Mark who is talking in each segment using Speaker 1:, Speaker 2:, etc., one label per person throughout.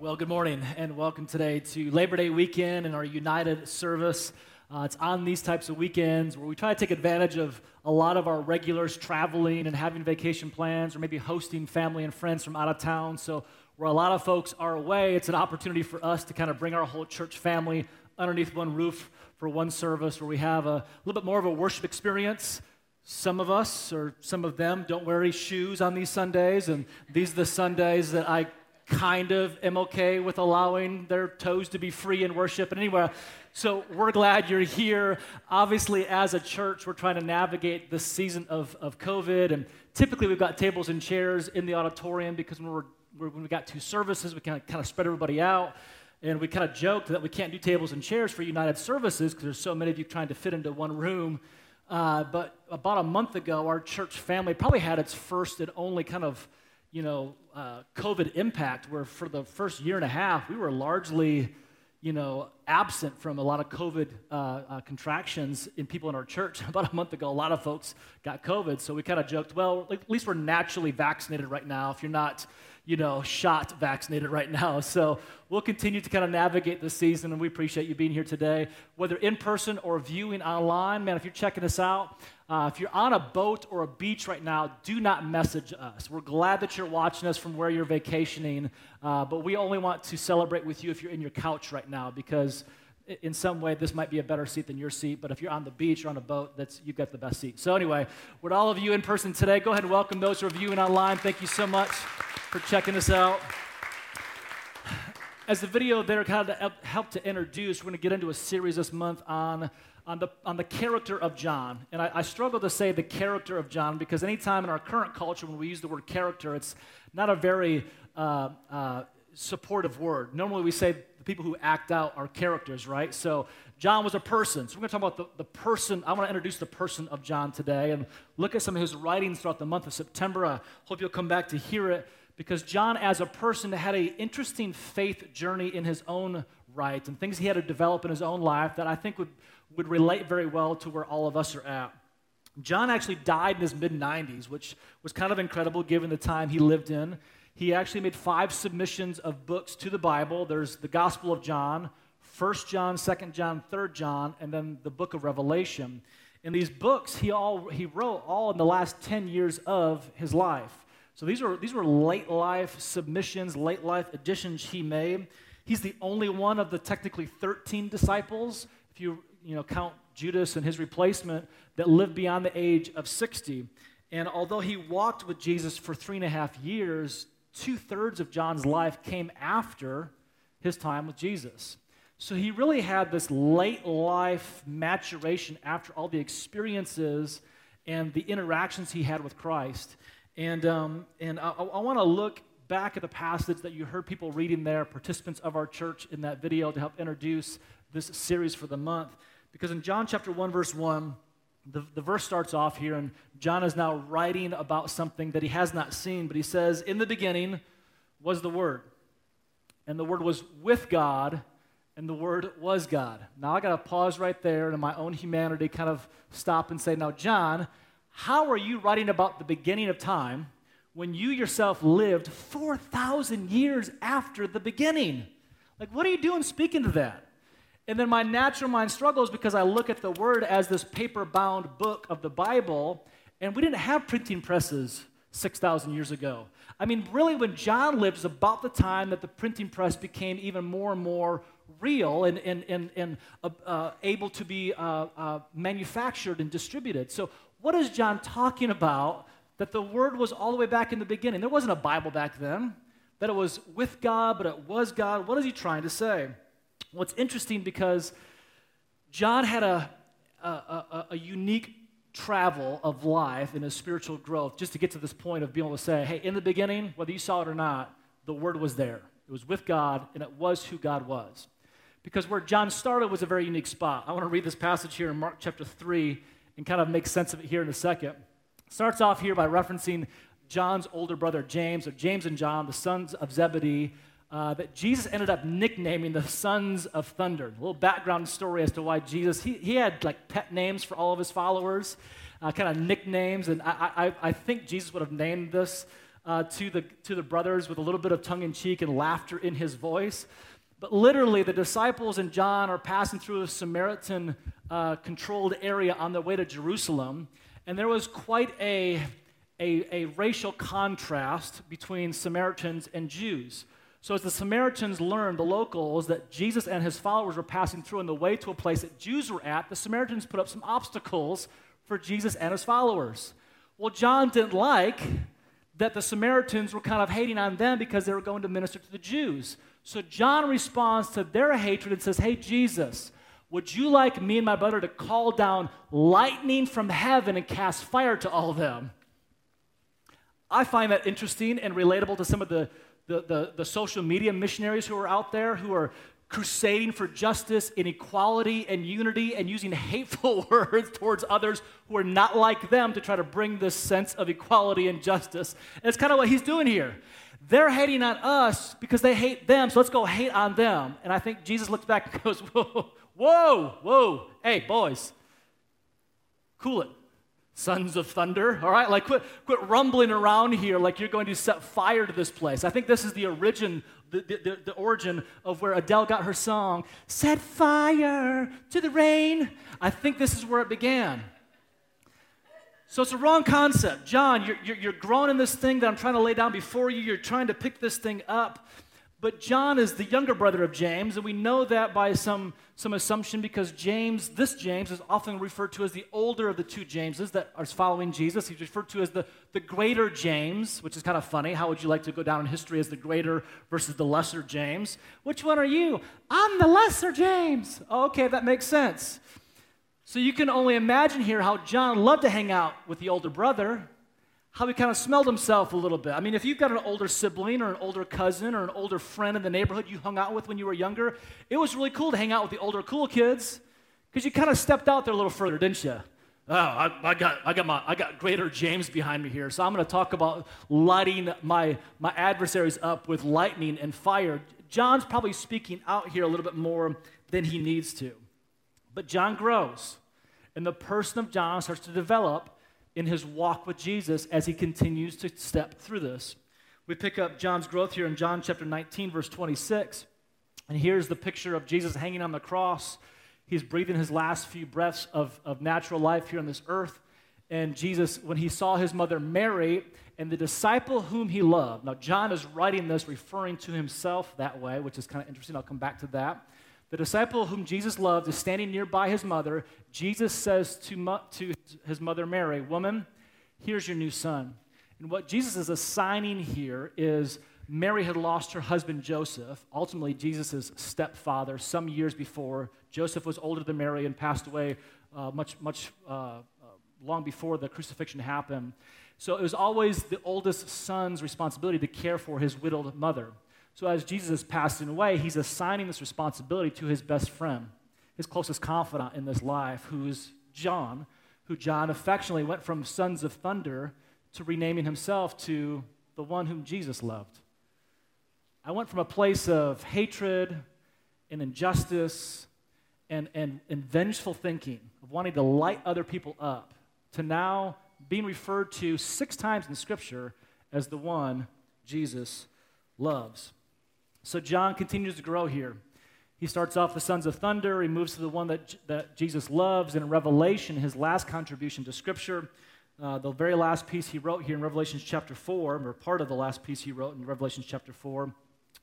Speaker 1: Well, good morning and welcome today to Labor Day weekend and our United service. Uh, it's on these types of weekends where we try to take advantage of a lot of our regulars traveling and having vacation plans or maybe hosting family and friends from out of town. So, where a lot of folks are away, it's an opportunity for us to kind of bring our whole church family underneath one roof for one service where we have a little bit more of a worship experience. Some of us or some of them don't wear any shoes on these Sundays, and these are the Sundays that I kind of am okay with allowing their toes to be free in worship. And anyway, so we're glad you're here. Obviously, as a church, we're trying to navigate this season of, of COVID. And typically, we've got tables and chairs in the auditorium because when, we're, when we got two services, we kind of, kind of spread everybody out. And we kind of joked that we can't do tables and chairs for United Services because there's so many of you trying to fit into one room. Uh, but about a month ago, our church family probably had its first and only kind of you know, uh, COVID impact, where for the first year and a half, we were largely, you know, absent from a lot of COVID uh, uh, contractions in people in our church. About a month ago, a lot of folks got COVID, so we kind of joked, well, at least we're naturally vaccinated right now. If you're not, you know, shot vaccinated right now. So we'll continue to kind of navigate this season, and we appreciate you being here today, whether in person or viewing online. Man, if you're checking us out, uh, if you're on a boat or a beach right now, do not message us. We're glad that you're watching us from where you're vacationing, uh, but we only want to celebrate with you if you're in your couch right now because in some way this might be a better seat than your seat but if you're on the beach or on a boat that's you've got the best seat so anyway with all of you in person today go ahead and welcome those who are viewing online thank you so much for checking us out as the video there kind of helped to introduce we're going to get into a series this month on on the, on the character of John. And I, I, struggle to say the character of John because anytime in our current culture when we use the word character, it's not a very uh, uh, supportive word. Normally we say people who act out are characters, right? So John was a person. So we're going to talk about the, the person. I want to introduce the person of John today and look at some of his writings throughout the month of September. I hope you'll come back to hear it because John, as a person, had an interesting faith journey in his own right and things he had to develop in his own life that I think would would relate very well to where all of us are at. John actually died in his mid 90s, which was kind of incredible given the time he lived in. He actually made five submissions of books to the Bible. There's the Gospel of John, First John, Second John, Third John, and then the book of Revelation. And these books he, all, he wrote all in the last 10 years of his life. So these were, these were late life submissions, late life additions he made. He's the only one of the technically 13 disciples. If you you know, count Judas and his replacement that lived beyond the age of 60. And although he walked with Jesus for three and a half years, two thirds of John's life came after his time with Jesus. So he really had this late life maturation after all the experiences and the interactions he had with Christ. And, um, and I, I want to look back at the passage that you heard people reading there, participants of our church in that video to help introduce this series for the month. Because in John chapter 1, verse 1, the, the verse starts off here, and John is now writing about something that he has not seen, but he says, In the beginning was the Word, and the Word was with God, and the Word was God. Now I got to pause right there and in my own humanity kind of stop and say, Now, John, how are you writing about the beginning of time when you yourself lived 4,000 years after the beginning? Like, what are you doing speaking to that? And then my natural mind struggles because I look at the Word as this paper bound book of the Bible, and we didn't have printing presses 6,000 years ago. I mean, really, when John lived, about the time that the printing press became even more and more real and, and, and, and uh, uh, able to be uh, uh manufactured and distributed. So, what is John talking about that the Word was all the way back in the beginning? There wasn't a Bible back then, that it was with God, but it was God. What is he trying to say? It's interesting because John had a, a, a, a unique travel of life and his spiritual growth just to get to this point of being able to say, hey, in the beginning, whether you saw it or not, the Word was there. It was with God, and it was who God was. Because where John started was a very unique spot. I want to read this passage here in Mark chapter 3 and kind of make sense of it here in a second. Starts off here by referencing John's older brother James, or James and John, the sons of Zebedee, uh, that Jesus ended up nicknaming the sons of thunder. A little background story as to why Jesus, he, he had like pet names for all of his followers, uh, kind of nicknames. And I, I, I think Jesus would have named this uh, to, the, to the brothers with a little bit of tongue in cheek and laughter in his voice. But literally, the disciples and John are passing through a Samaritan uh, controlled area on their way to Jerusalem. And there was quite a, a, a racial contrast between Samaritans and Jews. So, as the Samaritans learned, the locals, that Jesus and his followers were passing through on the way to a place that Jews were at, the Samaritans put up some obstacles for Jesus and his followers. Well, John didn't like that the Samaritans were kind of hating on them because they were going to minister to the Jews. So, John responds to their hatred and says, Hey, Jesus, would you like me and my brother to call down lightning from heaven and cast fire to all of them? I find that interesting and relatable to some of the the, the, the social media missionaries who are out there who are crusading for justice and equality and unity and using hateful words towards others who are not like them to try to bring this sense of equality and justice. And it's kind of what he's doing here. They're hating on us because they hate them, so let's go hate on them. And I think Jesus looks back and goes, Whoa, whoa, whoa, hey, boys, cool it sons of thunder all right? Like quit, quit rumbling around here like you're going to set fire to this place. I think this is the origin the, the, the, origin of where adele got her song set fire to the rain. I think this is where it began. So it's a wrong concept. John you're, you're, you're growing in this thing that i'm trying to lay down before you. You're trying to pick this thing up but John is the younger brother of James, and we know that by some, some assumption because James, this James, is often referred to as the older of the two Jameses that are following Jesus. He's referred to as the, the greater James, which is kind of funny. How would you like to go down in history as the greater versus the lesser James? Which one are you? I'm the lesser James. Oh, okay, that makes sense. So you can only imagine here how John loved to hang out with the older brother how he kind of smelled himself a little bit. I mean, if you've got an older sibling or an older cousin or an older friend in the neighborhood you hung out with when you were younger, it was really cool to hang out with the older cool kids because you kind of stepped out there a little further, didn't you? Oh, I, I, got, I, got my, I got greater James behind me here, so I'm going to talk about lighting my, my adversaries up with lightning and fire. John's probably speaking out here a little bit more than he needs to. But John grows, and the person of John starts to develop in his walk with Jesus as he continues to step through this. We pick up John's growth here in John chapter 19, verse 26. And here's the picture of Jesus hanging on the cross. He's breathing his last few breaths of, of natural life here on this earth. And Jesus, when he saw his mother Mary and the disciple whom he loved, now John is writing this referring to himself that way, which is kind of interesting. I'll come back to that. The disciple whom Jesus loved is standing nearby his mother. Jesus says to, mo- to his mother Mary, Woman, here's your new son. And what Jesus is assigning here is Mary had lost her husband Joseph, ultimately Jesus' stepfather, some years before. Joseph was older than Mary and passed away uh, much, much uh, uh, long before the crucifixion happened. So it was always the oldest son's responsibility to care for his widowed mother. So as Jesus is passing away, he's assigning this responsibility to his best friend, his closest confidant in this life, who is John, who John affectionately went from sons of thunder to renaming himself to the one whom Jesus loved. I went from a place of hatred and injustice and, and, and vengeful thinking, of wanting to light other people up, to now being referred to six times in Scripture as the one Jesus loves. So John continues to grow here. He starts off the sons of thunder, he moves to the one that, that Jesus loves, in Revelation, his last contribution to Scripture, uh, the very last piece he wrote here in Revelation chapter 4, or part of the last piece he wrote in Revelation chapter 4,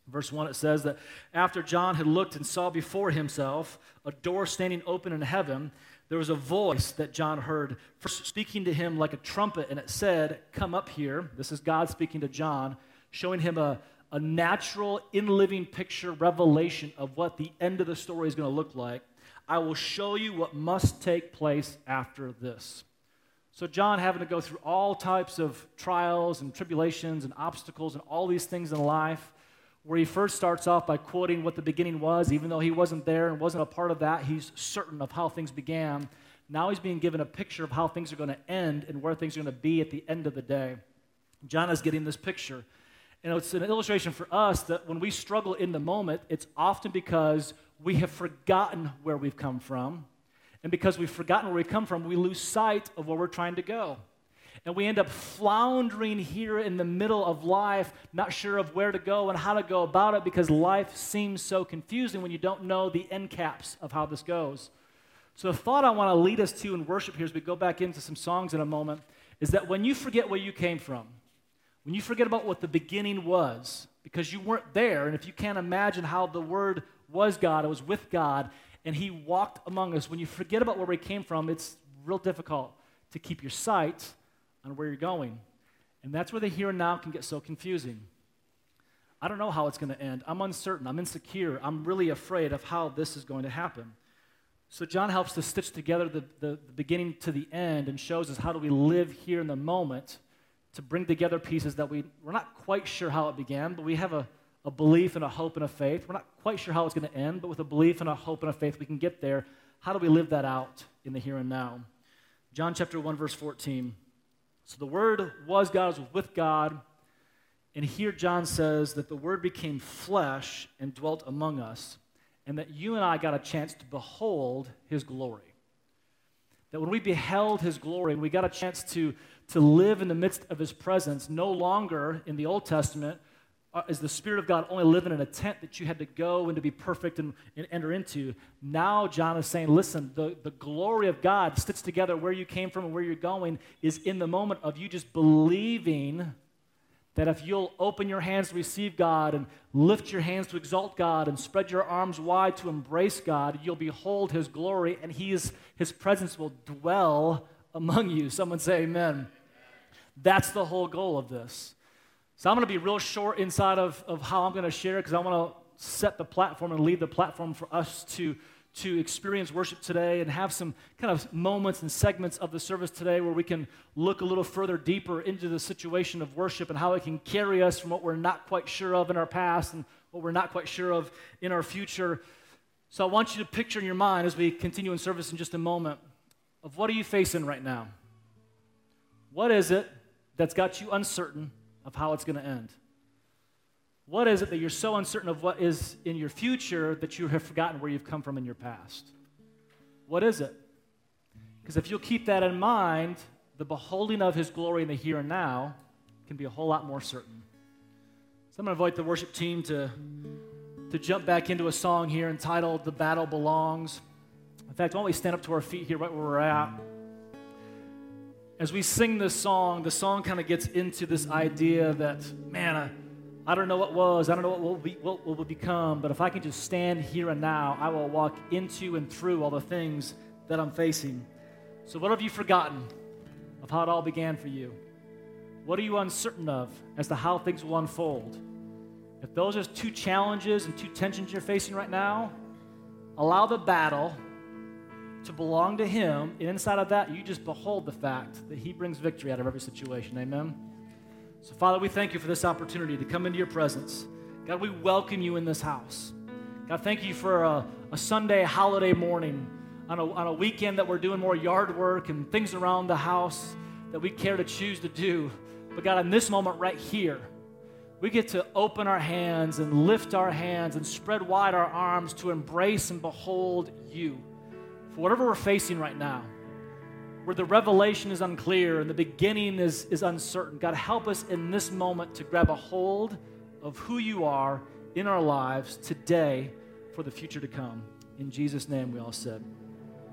Speaker 1: verse 1, it says that after John had looked and saw before himself a door standing open in heaven, there was a voice that John heard speaking to him like a trumpet, and it said, Come up here. This is God speaking to John, showing him a, a natural, in living picture revelation of what the end of the story is going to look like, I will show you what must take place after this. So, John having to go through all types of trials and tribulations and obstacles and all these things in life, where he first starts off by quoting what the beginning was, even though he wasn't there and wasn't a part of that, he's certain of how things began. Now he's being given a picture of how things are going to end and where things are going to be at the end of the day. John is getting this picture. And it's an illustration for us that when we struggle in the moment, it's often because we have forgotten where we've come from. And because we've forgotten where we come from, we lose sight of where we're trying to go. And we end up floundering here in the middle of life, not sure of where to go and how to go about it because life seems so confusing when you don't know the end caps of how this goes. So, the thought I want to lead us to in worship here as we go back into some songs in a moment is that when you forget where you came from, when you forget about what the beginning was, because you weren't there, and if you can't imagine how the Word was God, it was with God, and He walked among us, when you forget about where we came from, it's real difficult to keep your sight on where you're going. And that's where the here and now can get so confusing. I don't know how it's going to end. I'm uncertain. I'm insecure. I'm really afraid of how this is going to happen. So, John helps to stitch together the, the, the, beginning to the end and shows us how do we live here in the moment to bring together pieces that we, we're not quite sure how it began, but we have a, a belief and a hope and a faith. We're not quite sure how it's going to end, but with a belief and a hope and a faith, we can get there. How do we live that out in the here and now? John chapter 1, verse 14. So the Word was God, was with God. And here John says that the Word became flesh and dwelt among us, and that you and I got a chance to behold His glory. That when we beheld His glory, we got a chance to, to live in the midst of His presence, no longer in the Old Testament uh, is the Spirit of God only living in a tent that you had to go and to be perfect and, and enter into. Now, John is saying, listen, the, the glory of God sits together where you came from and where you're going is in the moment of you just believing that if you'll open your hands to receive God and lift your hands to exalt God and spread your arms wide to embrace God, you'll behold His glory and His presence will dwell among you. Someone say, Amen. That's the whole goal of this. So I'm going to be real short inside of, of how I'm going to share because I want to set the platform and lead the platform for us to, to experience worship today and have some kind of moments and segments of the service today where we can look a little further deeper into the situation of worship and how it can carry us from what we're not quite sure of in our past and what we're not quite sure of in our future. So I want you to picture in your mind as we continue in service in just a moment of what are you facing right now? What is it that's got you uncertain? of how it's going to end? What is it that you're so uncertain of what is in your future that you have forgotten where you've come from in your past? What is it? Because if you'll keep that in mind, the beholding of his glory in the here and now can be a whole lot more certain. So I'm going to invite the worship team to, to jump back into a song here entitled The Battle Belongs. In fact, why don't we stand up to our feet here right where we're at? as we sing this song, the song kind of gets into this idea that, man, I, I, don't know what was, I don't know what will, be, what will become, but if I can just stand here and now, I will walk into and through all the things that I'm facing. So, what have you forgotten of how it all began for you? What are you uncertain of as to how things will unfold? If those are two challenges and two tensions you're facing right now, allow the battle to belong to Him. And inside of that, you just behold the fact that He brings victory out of every situation. Amen? So, Father, we thank you for this opportunity to come into your presence. God, we welcome you in this house. God, thank you for a, a Sunday holiday morning on a, on a weekend that we're doing more yard work and things around the house that we care to choose to do. But God, in this moment right here, we get to open our hands and lift our hands and spread wide our arms to embrace and behold you for whatever we're facing right now, where the revelation is unclear and the beginning is, is uncertain, God, help us in this moment to grab a hold of who you are in our lives today for the future to come. In Jesus' name, we all said.